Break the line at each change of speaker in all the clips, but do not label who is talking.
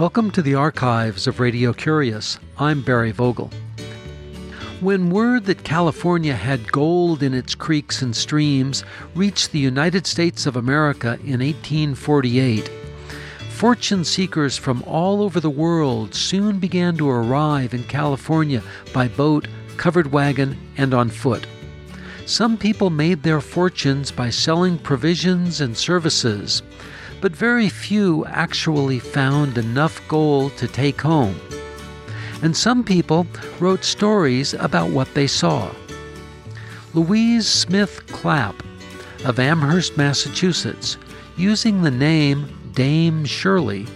Welcome to the archives of Radio Curious. I'm Barry Vogel. When word that California had gold in its creeks and streams reached the United States of America in 1848, fortune seekers from all over the world soon began to arrive in California by boat, covered wagon, and on foot. Some people made their fortunes by selling provisions and services, but very few actually found enough gold to take home and some people wrote stories about what they saw. Louise Smith Clapp of Amherst, Massachusetts, using the name Dame Shirley,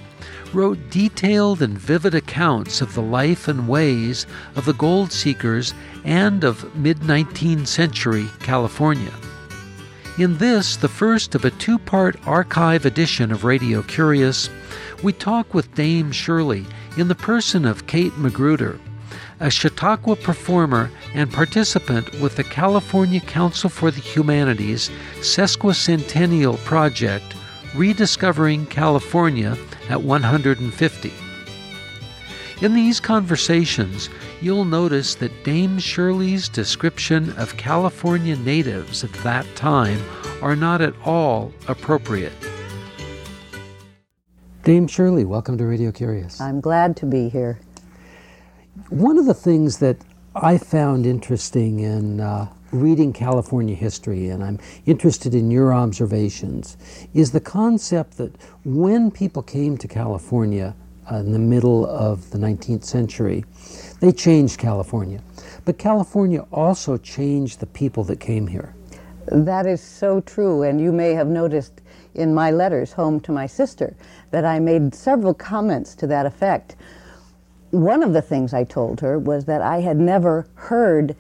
wrote detailed and vivid accounts of the life and ways of the gold seekers and of mid 19th century California. In this, the first of a two part archive edition of Radio Curious, we talk with Dame Shirley in the person of Kate Magruder, a Chautauqua performer and participant with the California Council for the Humanities sesquicentennial project Rediscovering California at 150. In these conversations, you'll notice that Dame Shirley's description of California natives at that time are not at all appropriate. Dame Shirley, welcome to Radio Curious.
I'm glad to be here.
One of the things that I found interesting in uh, reading California history, and I'm interested in your observations, is the concept that when people came to California uh, in the middle of the 19th century, they changed California. But California also changed the people that came here.
That is so true, and you may have noticed in my letters home to my sister that I made several comments to that effect. One of the things I told her was that I had never heard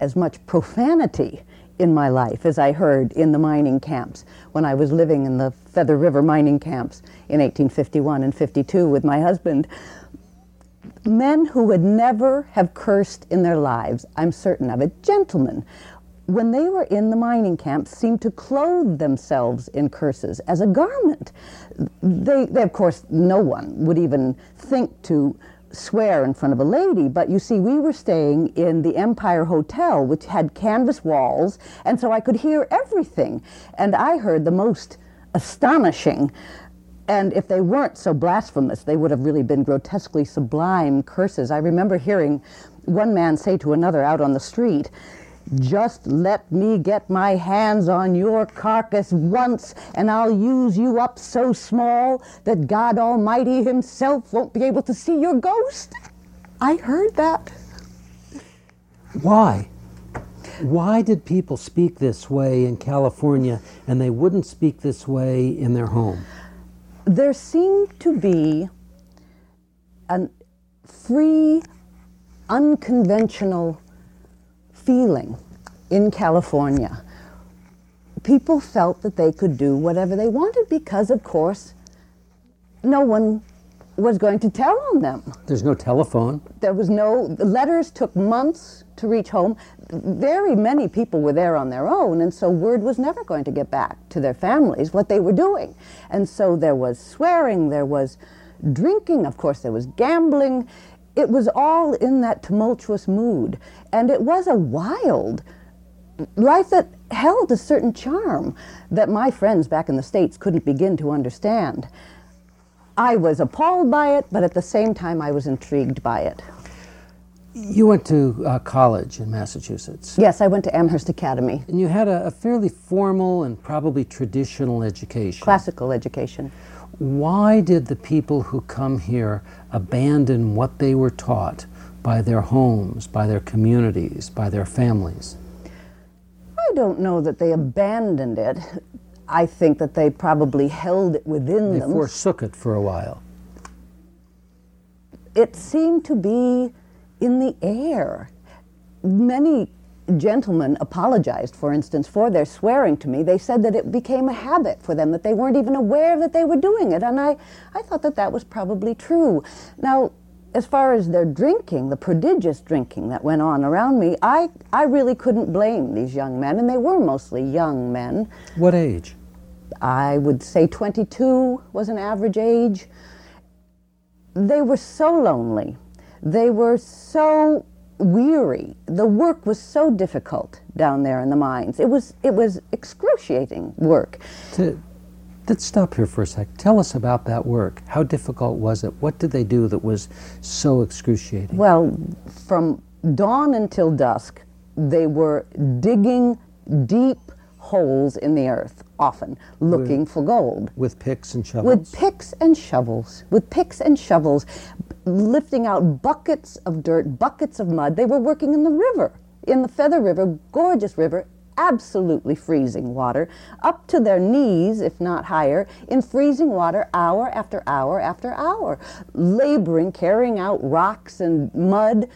as much profanity in my life as I heard in the mining camps when I was living in the Feather River mining camps in 1851 and 52 with my husband. Men who would never have cursed in their lives, I'm certain of it, gentlemen, when they were in the mining camps, seemed to clothe themselves in curses as a garment. They, they, of course, no one would even think to swear in front of a lady, but you see, we were staying in the Empire Hotel, which had canvas walls, and so I could hear everything. And I heard the most astonishing and if they weren't so blasphemous, they would have really been grotesquely sublime curses. I remember hearing one man say to another out on the street, just let me get my hands on your carcass once, and I'll use you up so small that God Almighty Himself won't be able to see your ghost. I heard that.
Why? Why did people speak this way in California and they wouldn't speak this way in their home?
There seemed to be a free, unconventional feeling in California. People felt that they could do whatever they wanted because, of course, no one was going to tell on them.
There's no telephone.
There was no, letters took months to reach home. Very many people were there on their own, and so word was never going to get back to their families what they were doing. And so there was swearing, there was drinking, of course, there was gambling it was all in that tumultuous mood. And it was a wild life that held a certain charm that my friends back in the States couldn't begin to understand. I was appalled by it, but at the same time, I was intrigued by it.
You went to uh, college in Massachusetts.
Yes, I went to Amherst Academy.
And you had a, a fairly formal and probably traditional education.
Classical education.
Why did the people who come here abandon what they were taught by their homes, by their communities, by their families?
I don't know that they abandoned it. I think that they probably held it within
they
them.
They forsook it for a while.
It seemed to be in the air. Many gentlemen apologized, for instance, for their swearing to me. They said that it became a habit for them, that they weren't even aware that they were doing it. And I, I thought that that was probably true. Now, as far as their drinking, the prodigious drinking that went on around me, I, I really couldn't blame these young men, and they were mostly young men.
What age?
I would say 22 was an average age. they were so lonely. They were so weary. The work was so difficult down there in the mines. It was it was excruciating work.
To, let's stop here for a sec. Tell us about that work. How difficult was it? What did they do that was so excruciating?
Well, from dawn until dusk, they were digging deep holes in the earth, often looking with, for gold.
With picks and shovels?
With picks and shovels. With picks and shovels, lifting out buckets of dirt, buckets of mud. They were working in the river, in the Feather River, gorgeous river, absolutely freezing water, up to their knees, if not higher, in freezing water hour after hour after hour, laboring, carrying out rocks and mud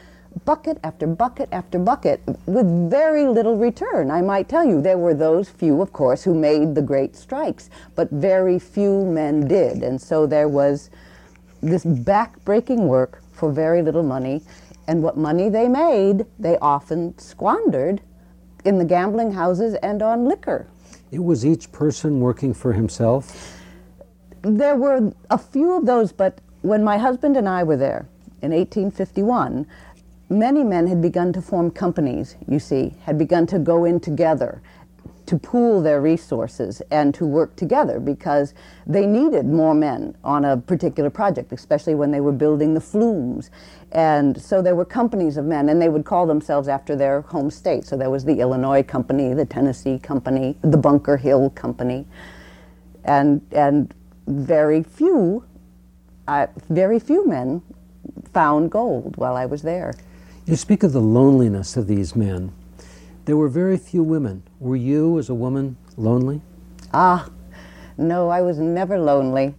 bucket after bucket after bucket with very little return. I might tell you, there were those few, of course, who made the great strikes, but very few men did. And so there was this back-breaking work for very little money. And what money they made, they often squandered in the gambling houses and on liquor.
It was each person working for himself?
There were a few of those, but when my husband and I were there in 1851, many men had begun to form companies, you see, had begun to go in together to pool their resources and to work together because they needed more men on a particular project, especially when they were building the flumes. And so there were companies of men, and they would call themselves after their home state. So there was the Illinois Company, the Tennessee Company, the Bunker Hill Company, and and very few, uh, very few men found gold while I was there.
You speak of the loneliness of these men. There were very few women. Were you, as a woman, lonely?
Ah, no, I was never lonely.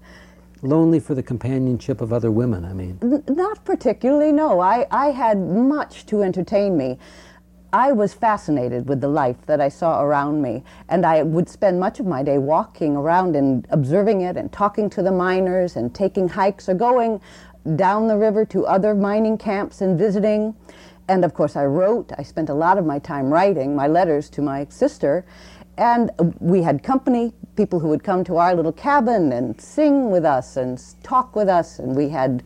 Lonely for the companionship of other women, I mean.
N- not particularly, no. I, I had much to entertain me. I was fascinated with the life that I saw around me, and I would spend much of my day walking around and observing it and talking to the miners and taking hikes or going down the river to other mining camps and visiting. And of course, I wrote. I spent a lot of my time writing my letters to my sister. And we had company, people who would come to our little cabin and sing with us and talk with us. And we had,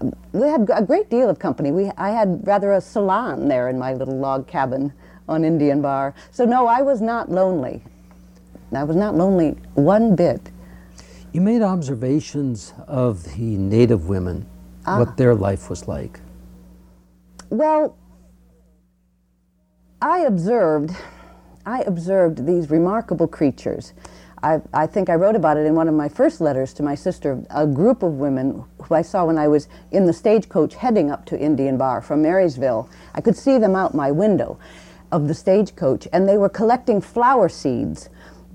um, we had a great deal of company. We, I had rather a salon there in my little log cabin on Indian Bar. So, no, I was not lonely. I was not lonely one bit.
You made observations of the native women, ah. what their life was like.
Well, I observed, I observed these remarkable creatures. I, I, think I wrote about it in one of my first letters to my sister, a group of women who I saw when I was in the stagecoach heading up to Indian Bar from Marysville. I could see them out my window of the stagecoach, and they were collecting flower seeds,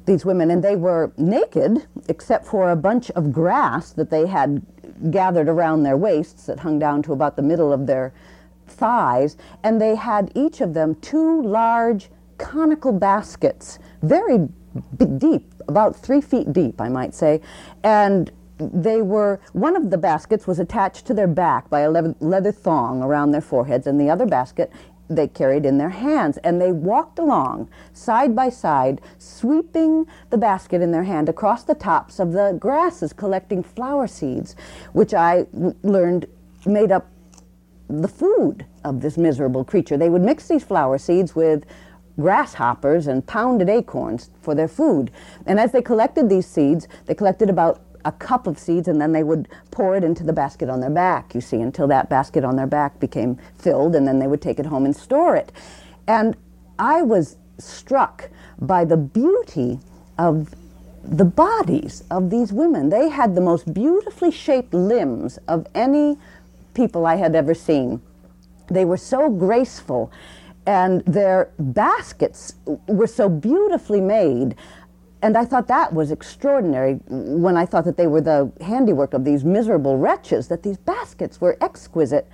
these women, and they were naked except for a bunch of grass that they had gathered around their waists that hung down to about the middle of their thighs, and they had each of them two large conical baskets, very deep, about three feet deep, I might say, and they were one of the baskets was attached to their back by a leather thong around their foreheads and the other basket they carried in their hands and they walked along side by side sweeping the basket in their hand across the tops of the grasses collecting flower seeds which i learned made up the food of this miserable creature. They would mix these flower seeds with grasshoppers and pounded acorns for their food. And as they collected these seeds, they collected about a cup of seeds and then they would pour it into the basket on their back, you see, until that basket on their back became filled and then they would take it home and store it. And I was struck by the beauty of the bodies of these women. They had the most beautifully shaped limbs of any people I had ever seen. They were so graceful, and their baskets were so beautifully made. And I thought that was extraordinary when I thought that they were the handiwork of these miserable wretches, that these baskets were exquisite.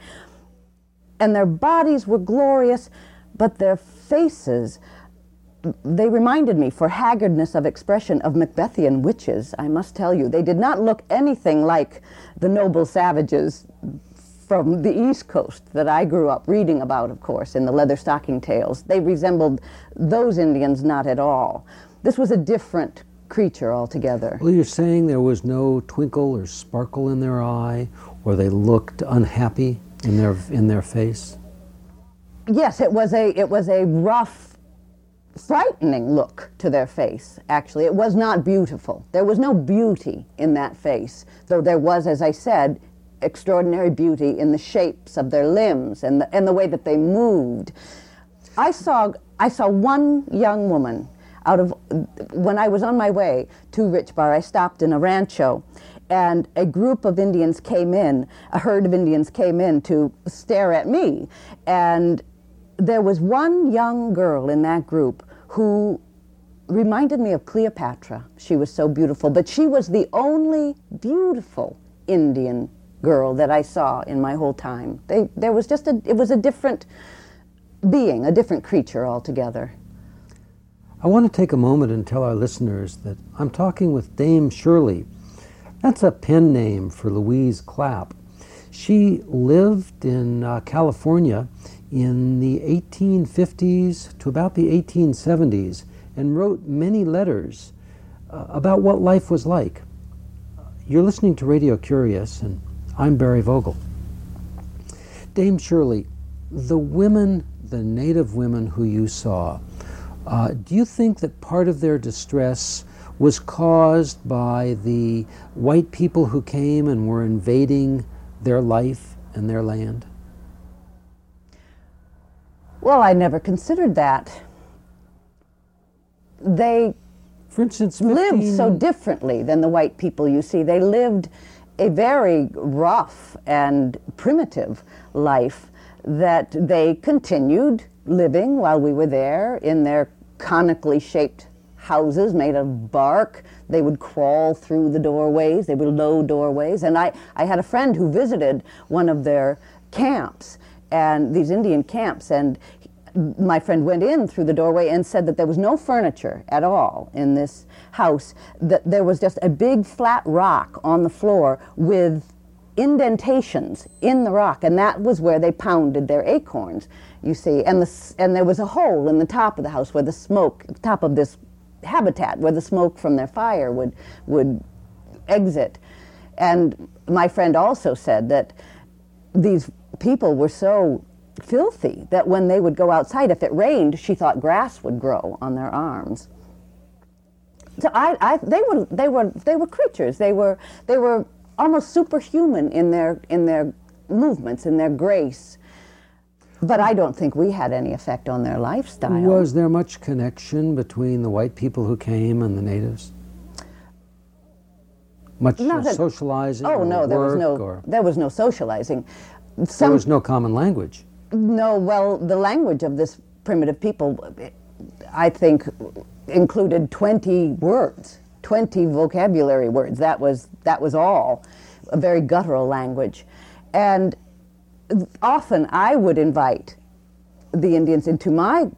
And their bodies were glorious, but their faces, they reminded me, for haggardness of expression, of Macbethian witches, I must tell you. They did not look anything like the noble savages from the East Coast that I grew up reading about, of course, in the leather stocking tales. They resembled those Indians not at all. This was a different creature altogether.
Well, you're saying there was no twinkle or sparkle in their eye, or they looked unhappy in their in their face.
Yes, it was a it was a rough, frightening look to their face. Actually, it was not beautiful. There was no beauty in that face, though there was, as I said, extraordinary beauty in the shapes of their limbs and the, and the way that they moved. I saw I saw one young woman out of when I was on my way to Rich Bar. I stopped in a rancho, and a group of Indians came in. A herd of Indians came in to stare at me, and there was one young girl in that group who reminded me of Cleopatra. She was so beautiful, but she was the only beautiful Indian girl that I saw in my whole time. They, there was just a, it was a different being, a different creature altogether.
I want to take a moment and tell our listeners that I'm talking with Dame Shirley. That's a pen name for Louise Clapp. She lived in uh, California in the 1850s to about the 1870s and wrote many letters uh, about what life was like. You're listening to Radio Curious, and I'm Barry Vogel. Dame Shirley, the women, the native women who you saw, uh, do you think that part of their distress was caused by the white people who came and were invading their life and their land?
Well, I never considered that. They
for instance, 15...
lived so differently than the white people you see. They lived a very rough and primitive life that they continued living while we were there in their conically shaped houses made of bark. They would crawl through the doorways. They were low doorways. And I, I had a friend who visited one of their camps and these Indian camps, and my friend went in through the doorway and said that there was no furniture at all in this house, that there was just a big flat rock on the floor with indentations in the rock, and that was where they pounded their acorns, you see. And, the, and there was a hole in the top of the house where the smoke, top of this habitat, where the smoke from their fire would, would exit. And my friend also said that these people were so filthy that when they would go outside, if it rained, she thought grass would grow on their arms. So I, I, they were, they were, they were creatures. They were, they were almost superhuman in their, in their movements, in their grace. But I don't think we had any effect on their lifestyle.
Was there much connection between the white people who came and the natives? Much socializing?
Oh no, there was no.
Or?
There was no socializing.
Some, there was no common language.
No, well, the language of this primitive people, I think, included 20 words, 20 vocabulary words. That was, that was all, a very guttural language. And often I would invite the Indians into my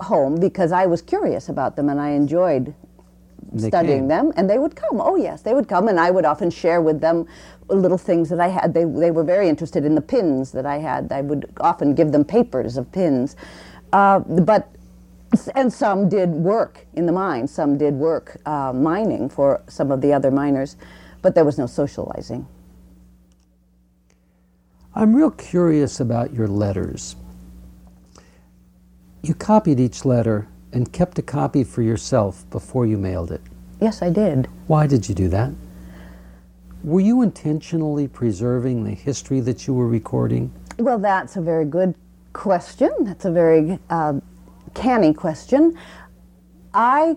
home because I was curious about them and I enjoyed they studying came. them, and they would come. Oh yes, they would come, and I would often share with them little things that I had. They they were very interested in the pins that I had. I would often give them papers of pins, uh, but and some did work in the mine. Some did work uh, mining for some of the other miners, but there was no socializing.
I'm real curious about your letters. You copied each letter and kept a copy for yourself before you mailed it.
Yes, I did.
Why did you do that? Were you intentionally preserving the history that you were recording?
Well, that's a very good question. That's a very uh, canny question. I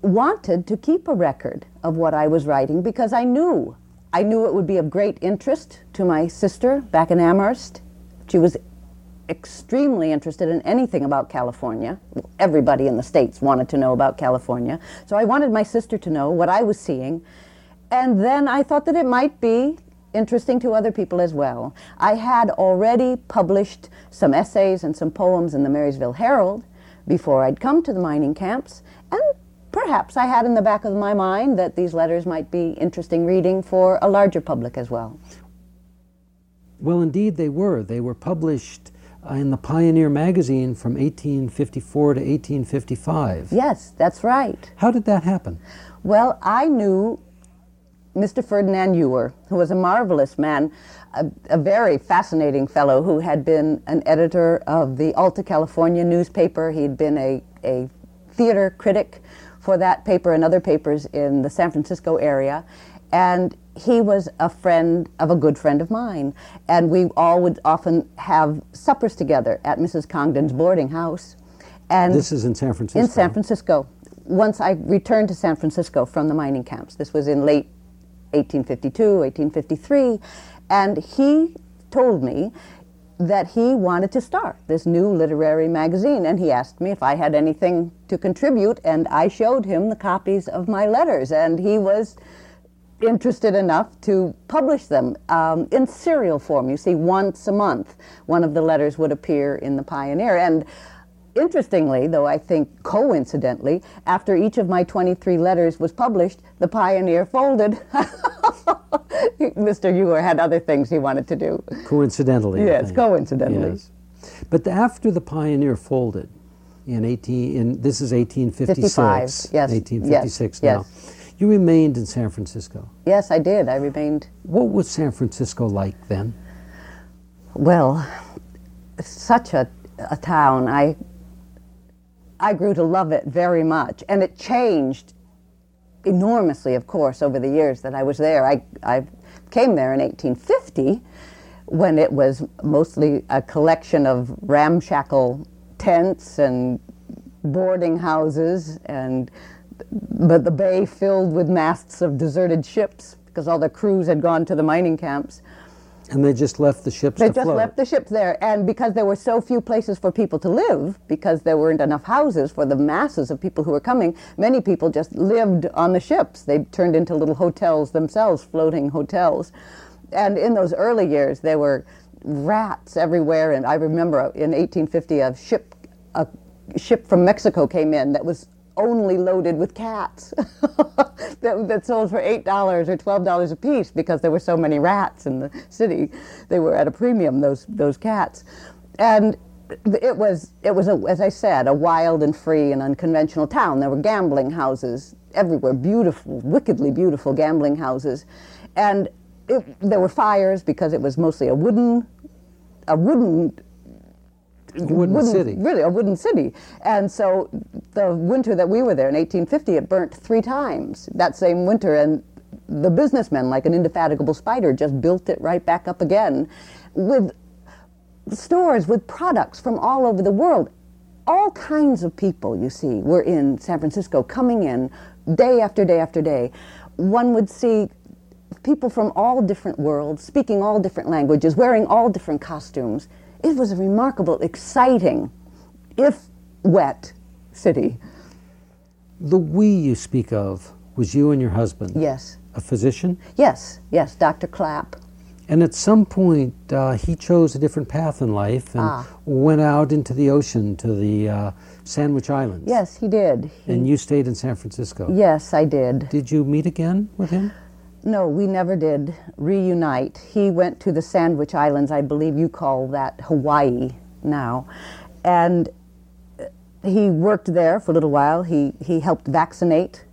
wanted to keep a record of what I was writing because I knew I knew it would be of great interest to my sister back in Amherst. She was extremely interested in anything about California. Everybody in the States wanted to know about California. So I wanted my sister to know what I was seeing. And then I thought that it might be interesting to other people as well. I had already published some essays and some poems in the Marysville Herald before I'd come to the mining camps. And perhaps I had in the back of my mind that these letters might be interesting reading for a larger public as well.
Well, indeed, they were. They were published Uh, in the Pioneer magazine from 1854 to 1855.
Yes, that's right.
How did that happen?
Well, I knew Mr. Ferdinand Ewer, who was a marvelous man, a, a, very fascinating fellow who had been an editor of the Alta California newspaper. He'd been a, a theater critic for that paper and other papers in the San Francisco area. And he was a friend of a good friend of mine. And we all would often have suppers together at Mrs. Congdon's boarding house.
And this is in San Francisco?
In San Francisco. Once I returned to San Francisco from the mining camps. This was in late 1852, 1853. And he told me that he wanted to start this new literary magazine. And he asked me if I had anything to contribute. And I showed him the copies of my letters. And he was interested enough to publish them um, in serial form. You see, once a month, one of the letters would appear in the Pioneer. And interestingly, though I think coincidentally, after each of my 23 letters was published, the Pioneer folded. Mr. Ewer had other things he wanted to do.
Coincidentally.
Yes, coincidentally. Yes.
But after the Pioneer folded in 18, in, this is 1856.
55, yes.
1856
yes, now. Yes.
You remained in San Francisco.
Yes, I did. I remained.
What was San Francisco like then?
Well, such a, a town. I I grew to love it very much, and it changed enormously, of course, over the years that I was there. I, I came there in 1850 when it was mostly a collection of ramshackle tents and boarding houses and but the bay filled with masts of deserted ships because all the crews had gone to the mining camps.
And they just left the ships
they just
float.
left the ships there. And because there were so few places for people to live, because there weren't enough houses for the masses of people who were coming, many people just lived on the ships. They turned into little hotels themselves, floating hotels. And in those early years, there were rats everywhere. And I remember in 1850, a ship, a ship from Mexico came in that was only loaded with cats that, that, sold for eight dollars or twelve dollars a piece because there were so many rats in the city. They were at a premium. Those those cats, and it was it was a, as I said a wild and free and unconventional town. There were gambling houses everywhere, beautiful, wickedly beautiful gambling houses, and it, there were fires because it was mostly a wooden a wooden
wooden, wooden, city.
Really, a wooden city. And so the winter that we were there in 1850, it burnt three times that same winter. And the businessmen, like an indefatigable spider, just built it right back up again with stores with products from all over the world. All kinds of people, you see, were in San Francisco coming in day after day after day. One would see people from all different worlds, speaking all different languages, wearing all different costumes it was a remarkable, exciting, if wet, city.
The we you speak of was you and your husband.
Yes.
A physician?
Yes, yes, Dr. Clapp.
And at some point, uh, he chose a different path in life and ah. went out into the ocean to the uh, Sandwich Islands.
Yes, he did.
He, and you stayed in San Francisco.
Yes, I did.
Did you meet again with him?
No, we never did reunite. He went to the Sandwich Islands, I believe you call that Hawaii now. And he worked there for a little while. He, he helped vaccinate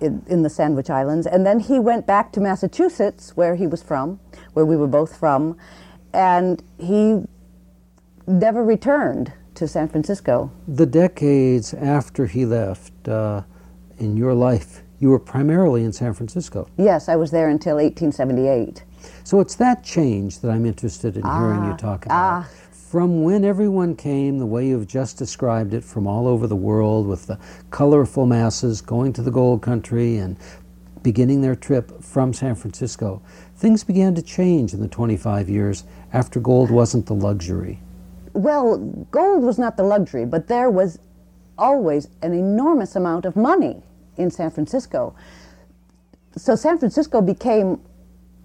in, in the Sandwich Islands. And then he went back to Massachusetts, where he was from, where we were both from. And he never returned to San Francisco.
The decades after he left uh, in your life, you were primarily in San Francisco.
Yes, I was there until 1878.
So it's that change that I'm interested in ah, hearing you ah, talk about. Ah. From when everyone came, the way you've just described it, from all over the world with the colorful masses going to the gold country and beginning their trip from San Francisco, things began to change in the 25 years after gold wasn't the luxury.
Well, gold was not the luxury, but there was always an enormous amount of money in San Francisco. So San Francisco became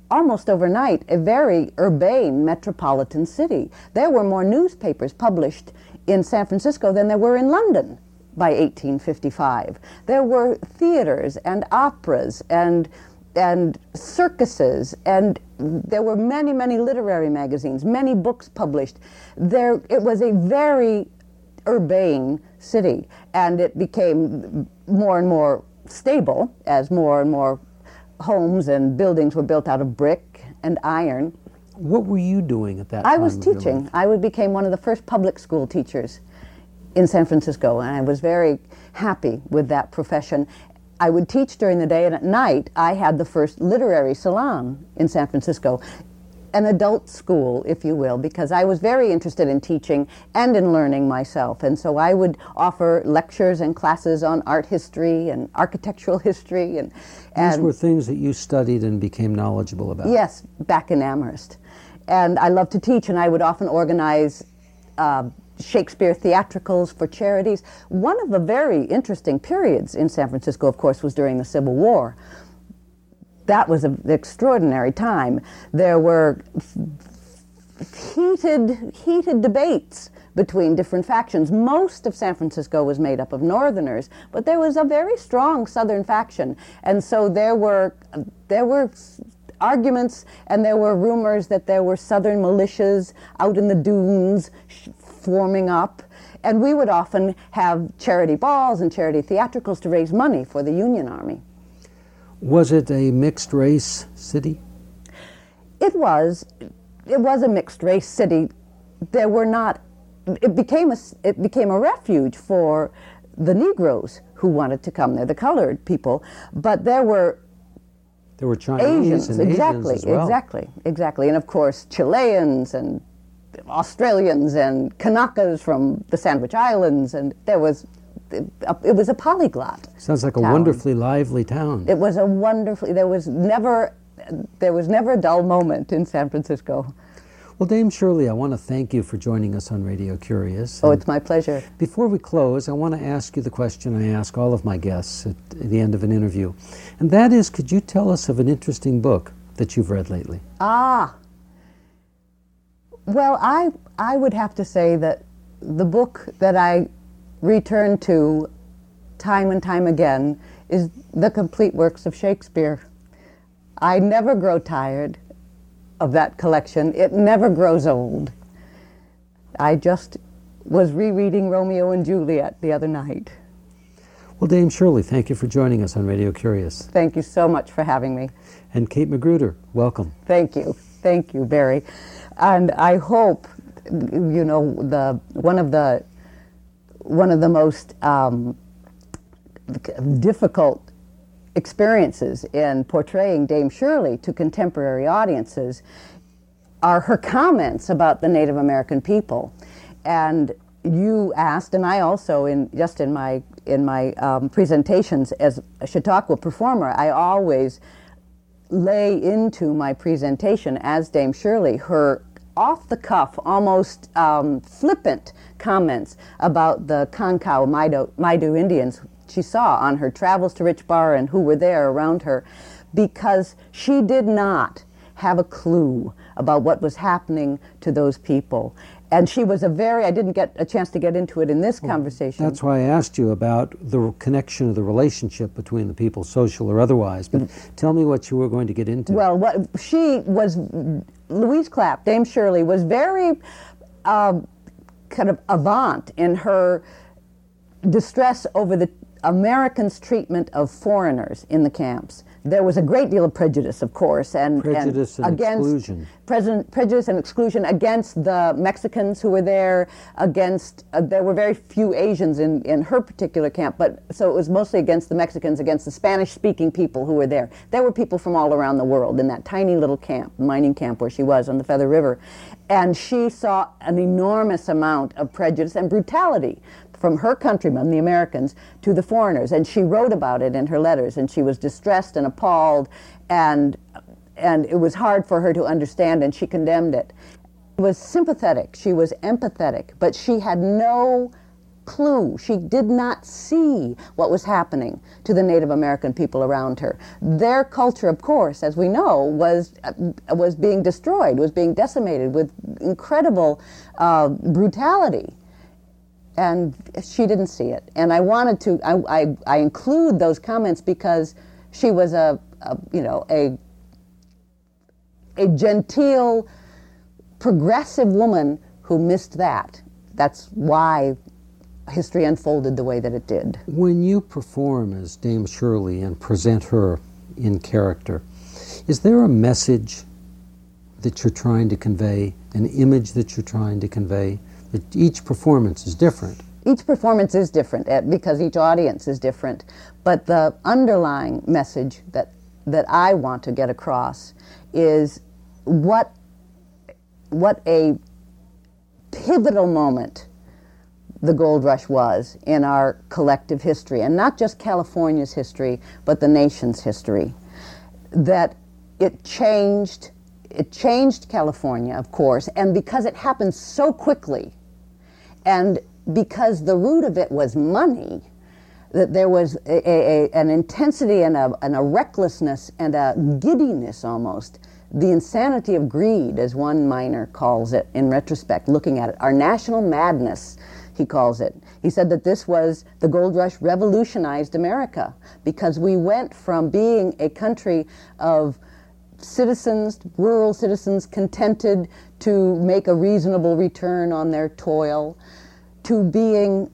almost overnight a very urbane metropolitan city. There were more newspapers published in San Francisco than there were in London by 1855. There were theaters and operas and and circuses and there were many many literary magazines many books published there it was a very urbane city and it became more and more stable as more and more homes and buildings were built out of brick and iron
what were you doing at that
I
time? I was
teaching. I would became one of the first public school teachers in San Francisco, and I was very happy with that profession. I would teach during the day, and at night, I had the first literary salon in San Francisco, an adult school, if you will, because I was very interested in teaching and in learning myself. And so I would offer lectures and classes on art history and architectural history and,
These
and
were things that you studied and became knowledgeable about.
Yes, back in Amherst. And I love to teach, and I would often organize uh, Shakespeare theatricals for charities. One of the very interesting periods in San Francisco, of course, was during the Civil War. That was an extraordinary time. There were heated, heated debates between different factions. Most of San Francisco was made up of Northerners, but there was a very strong Southern faction, and so there were there were arguments, and there were rumors that there were Southern militias out in the dunes forming up. And we would often have charity balls and charity theatricals to raise money for the Union Army.
Was it a mixed race city?
It was, it was a mixed race city. There were not. It became a. It became a refuge for the Negroes who wanted to come there, the colored people. But there were
There were Chinese
Asians,
and
exactly,
Asians as well.
exactly, exactly, and of course Chileans and Australians and Kanakas from the Sandwich Islands, and there was. It was a polyglot.
Sounds like a wonderfully lively town.
It was a wonderfully. There was never, there was never a dull moment in San Francisco.
well, Dame Shirley, I want to thank you for joining us on Radio Curious.
Oh,
And
it's my pleasure.
Before we close, I want to ask you the question I ask all of my guests at the end of an interview. And that is could you tell us of an interesting book that you've read lately?
Ah. Well, I I would have to say that the book that I return to time and time again is the complete works of Shakespeare. I never grow tired of that collection. It never grows old. I just was rereading Romeo and Juliet the other night.
Well, Dame Shirley, thank you for joining us on Radio Curious.
Thank you so much for having me.
And Kate Magruder, welcome.
Thank you, thank you, Barry, and I hope you know the one of the one of the most um, difficult experiences in portraying Dame Shirley to contemporary audiences are her comments about the Native American people, and you asked, and I also in just in my in my um, presentations as a Chautauqua performer, I always lay into my presentation as Dame Shirley her off the cuff, almost um, flippant comments about the Concow Maidu, Maidu Indians she saw on her travels to Rich Bar and who were there around her, because she did not have a clue about what was happening to those people. And she was a very, I didn't get a chance to get into it in this conversation.
That's why I asked you about the connection of the relationship between the people, social or otherwise. But tell me what you were going to get into.
Well, what she was, Louise Clapp, Dame Shirley, was very um, kind of avant in her distress over the Americans' treatment of foreigners in the camps. There was a great deal of prejudice, of course, and
Prejudice and
against
exclusion.
President, prejudice and exclusion against the Mexicans who were there. Against uh, there were very few Asians in, in her particular camp, but so it was mostly against the Mexicans, against the Spanish-speaking people who were there. There were people from all around the world in that tiny little camp, mining camp where she was on the Feather River, and she saw an enormous amount of prejudice and brutality from her countrymen, the Americans, to the foreigners. And she wrote about it in her letters, and she was distressed and appalled, and, and it was hard for her to understand, and she condemned it. She was sympathetic, she was empathetic, but she had no clue. She did not see what was happening to the Native American people around her. Their culture, of course, as we know, was was being destroyed, was being decimated with incredible uh, brutality and she didn't see it. And I wanted to, I, I, I include those comments because She was a, a you know, a a genteel, progressive woman who missed that. That's why history unfolded the way that it did.
When you perform as Dame Shirley and present her in character, is there a message that you're trying to convey, an image that you're trying to convey? Each performance is different.
Each performance is different eh, because each audience is different, but the underlying message that that I want to get across is what what a pivotal moment the gold rush was in our collective history, and not just California's history, but the nation's history. That it changed, it changed California, of course, and because it happened so quickly, and because the root of it was money, that there was a, a, an intensity and a, and a recklessness and a giddiness almost the insanity of greed, as one miner calls it in retrospect, looking at it, our national madness, he calls it. He said that this was the gold rush revolutionized America because we went from being a country of citizens, rural citizens, contented to make a reasonable return on their toil, to being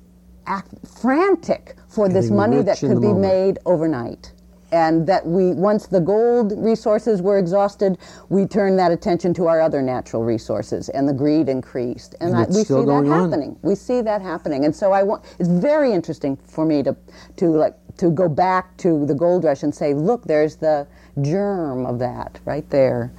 act, frantic for Getting this money that could be moment. made overnight. And that we once the gold resources were exhausted we turned that attention to our other natural resources and the greed increased. And, and I, we see that happening on. we see that happening. And so i want it's very interesting for me to to like to go back to the gold rush and say look there's the germ of that right there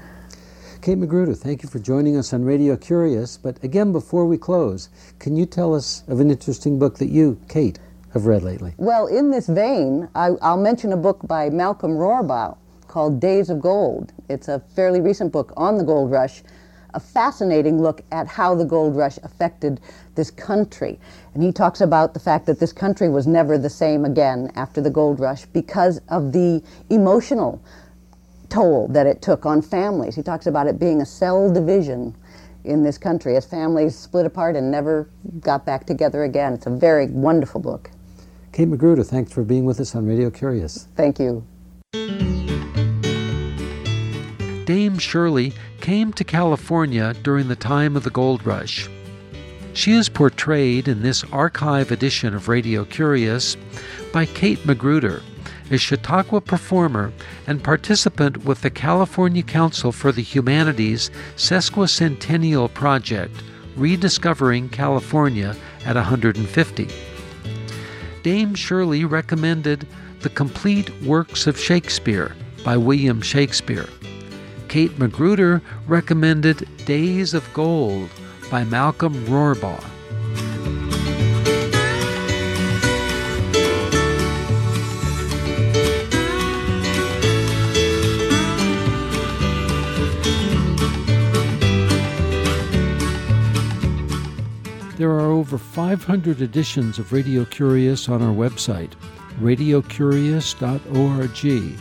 Kate Magruder, thank you for joining us on Radio Curious. But again, before we close, can you tell us of an interesting book that you, Kate, have read lately?
Well, in this vein, I, will mention a book by Malcolm Rohrbough called Days of Gold. It's a fairly recent book on the gold rush, a fascinating look at how the gold rush affected this country. And he talks about the fact that this country was never the same again after the gold rush because of the emotional toll that it took on families. He talks about it being a cell division in this country as families split apart and never got back together again. It's a very wonderful book.
Kate Magruder, thanks for being with us on Radio Curious.
Thank you.
Dame Shirley came to California during the time of the gold rush. She is portrayed in this archive edition of Radio Curious by Kate Magruder, a Chautauqua performer and participant with the California Council for the Humanities Sesquicentennial Project, Rediscovering California at 150. Dame Shirley recommended The Complete Works of Shakespeare by William Shakespeare. Kate Magruder recommended Days of Gold by Malcolm Rohrbough. There are over 500 editions of Radio Curious on our website, radiocurious.org.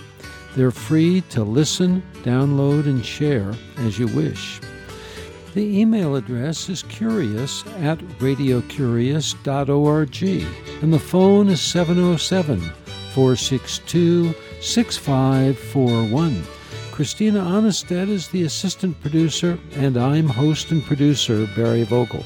They're free to listen, download, and share as you wish. The email address is curious at radiocurious.org, and the phone is 707 462 6541. Christina Onnested is the assistant producer, and I'm host and producer Barry Vogel.